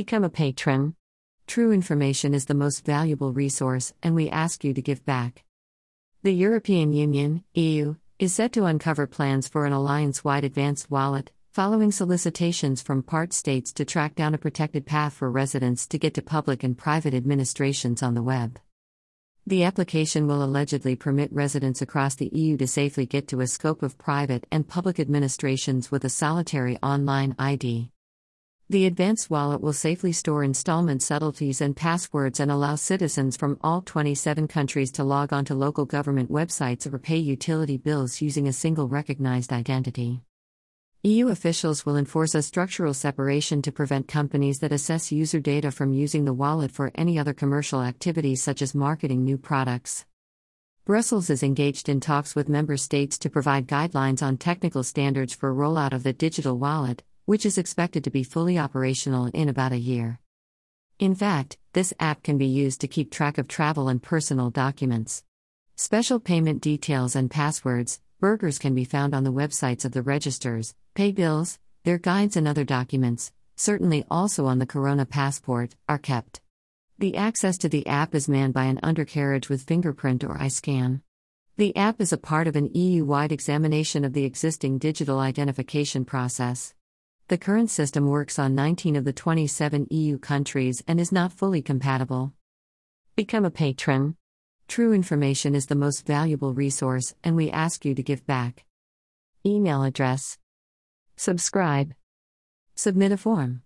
Become a patron. True information is the most valuable resource, and we ask you to give back. The European Union, EU, is set to uncover plans for an alliance wide advanced wallet, following solicitations from part states to track down a protected path for residents to get to public and private administrations on the web. The application will allegedly permit residents across the EU to safely get to a scope of private and public administrations with a solitary online ID. The advanced wallet will safely store installment subtleties and passwords and allow citizens from all 27 countries to log onto local government websites or pay utility bills using a single recognized identity. EU officials will enforce a structural separation to prevent companies that assess user data from using the wallet for any other commercial activities such as marketing new products. Brussels is engaged in talks with member states to provide guidelines on technical standards for rollout of the digital wallet, which is expected to be fully operational in about a year. In fact, this app can be used to keep track of travel and personal documents. Special payment details and passwords, burgers can be found on the websites of the registers, pay bills, their guides, and other documents, certainly also on the Corona passport, are kept. The access to the app is manned by an undercarriage with fingerprint or eye scan. The app is a part of an EU wide examination of the existing digital identification process. The current system works on 19 of the 27 EU countries and is not fully compatible. Become a patron. True information is the most valuable resource, and we ask you to give back. Email address Subscribe. Submit a form.